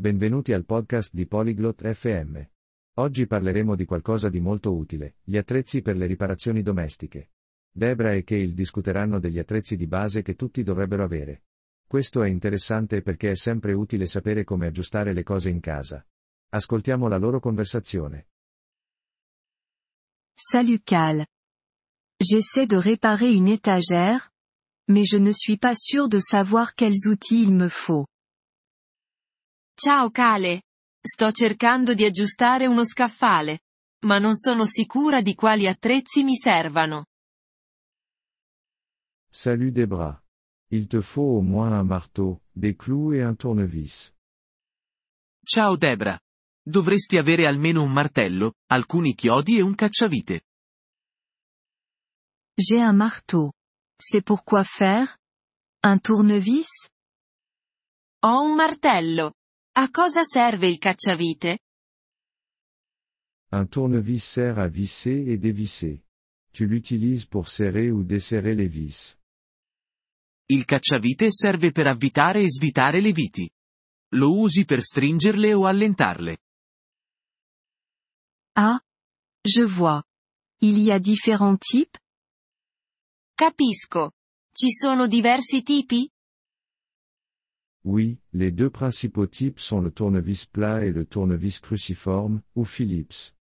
Benvenuti al podcast di Polyglot FM. Oggi parleremo di qualcosa di molto utile, gli attrezzi per le riparazioni domestiche. Debra e Cale discuteranno degli attrezzi di base che tutti dovrebbero avere. Questo è interessante perché è sempre utile sapere come aggiustare le cose in casa. Ascoltiamo la loro conversazione. Salut Cal. J'essaie de réparer une étagère, mais je ne suis pas sûr de savoir quels outils il me faut. Ciao Cale. Sto cercando di aggiustare uno scaffale. Ma non sono sicura di quali attrezzi mi servano. Salut Debra. Il te faut au moins un marteau, des clous et un tournevis. Ciao Debra. Dovresti avere almeno un martello, alcuni chiodi e un cacciavite. J'ai un marteau. C'est pour quoi faire? Un tournevis? Ho un martello. A cosa serve il cacciavite? Un tournevis sert à visser et dévisser. Tu l'utilises pour serrer ou desserrer les vis. Il cacciavite serve per avvitare e svitare le viti. Lo usi per stringerle o allentarle. Ah. Je vois. Il y a différents types? Capisco. Ci sono diversi tipi? Oui, les deux principaux types sont le tournevis plat et le tournevis cruciforme, ou Philips.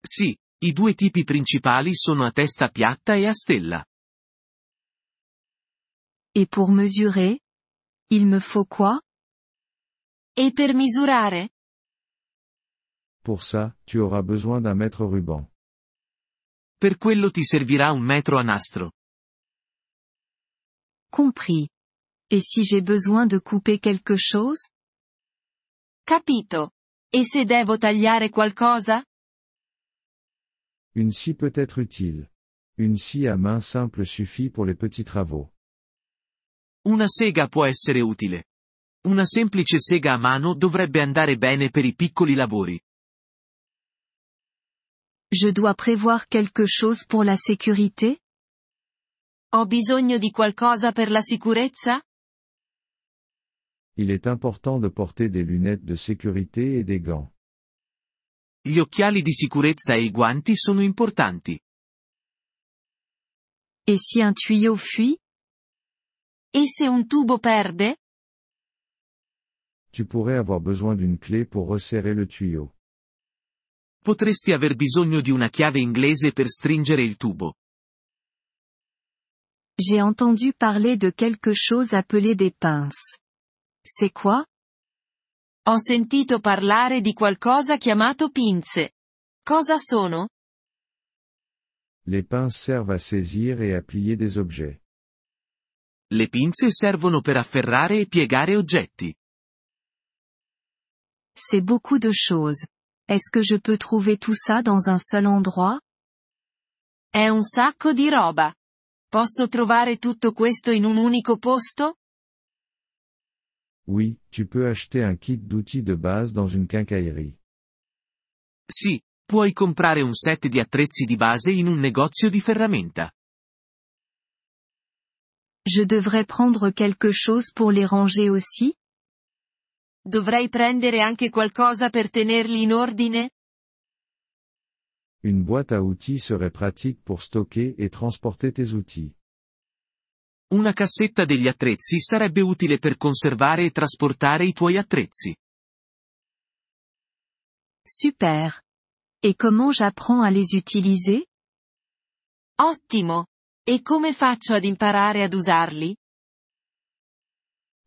Sì, i due tipi principali sono a testa piatta e a stella. Et pour mesurer? Il me faut quoi? E per misurare? Pour ça, tu auras besoin d'un mètre ruban. Per quello ti servirà un metro a nastro. Compris. Et si j'ai besoin de couper quelque chose? Capito. E se devo tagliare qualcosa? Une scie peut être utile. Une scie à main simple suffit pour les petits travaux. Una sega può essere utile. Una semplice sega a mano dovrebbe andare bene per i piccoli lavori. Je dois prévoir quelque chose pour la sécurité? Ho bisogno di qualcosa per la sicurezza? Il est important de porter des lunettes de sécurité et des gants. Gli occhiali di sicurezza e i guanti sono importanti. Et si un tuyau fuit? E se un tubo perde? Tu pourrais avoir besoin d'une clé pour resserrer le tuyau. Potresti aver bisogno di una chiave inglese per stringere il tubo. J'ai entendu parler de quelque chose appelé des pinces. C'est quoi? Ho sentito parlare di qualcosa chiamato pinze. Cosa sono? Les pinces servent à saisir et à plier des objets. Le pinze servono per afferrare e piegare oggetti. C'est beaucoup de choses. Est-ce que je peux trouver tout ça dans un seul endroit? È un sacco di roba. Posso trovare tutto questo in un unico posto? Oui, tu peux acheter un kit d'outils de base dans une quincaillerie. Sì, puoi comprare un set di attrezzi di base in un negozio di ferramenta. Je devrais prendre quelque chose pour les ranger aussi? Dovrei prendere anche qualcosa per tenerli in ordine? Une boîte à outils serait pratique pour stocker et transporter tes outils. Una cassetta degli attrezzi sarebbe utile per conservare e trasportare i tuoi attrezzi. Super. Et comment j'apprends à les utiliser? Ottimo. E come faccio ad imparare ad usarli?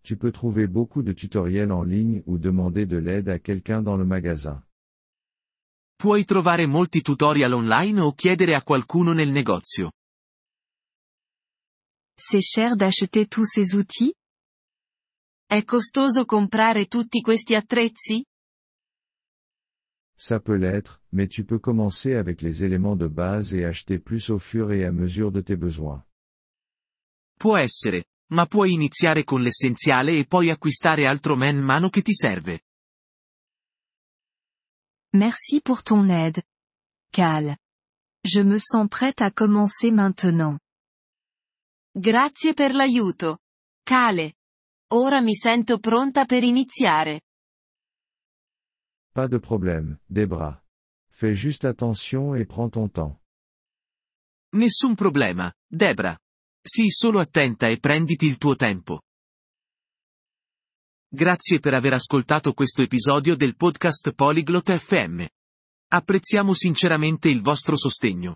Tu peux trouver beaucoup de tutoriels en ligne ou demander de l'aide à quelqu'un dans le magasin. Puoi trovare molti tutorial online o chiedere a qualcuno nel negozio. C'est cher d'acheter tous ces outils? È costoso comprare tutti questi attrezzi? Ça peut l'être, mais tu peux commencer avec les éléments de base et acheter plus au fur et à mesure de tes besoins. Può essere, ma puoi iniziare con l'essenziale e poi acquistare altro man mano che ti serve. Merci pour ton aide. Cal. Je me sens prête à commencer maintenant. Grazie per l'aiuto. Cale. Ora mi sento pronta per iniziare. Pas de problème, Debra. Fais juste attention et prends ton temps. Nessun problema, Debra. Sii solo attenta e prenditi il tuo tempo. Grazie per aver ascoltato questo episodio del podcast Polyglot FM. Apprezziamo sinceramente il vostro sostegno.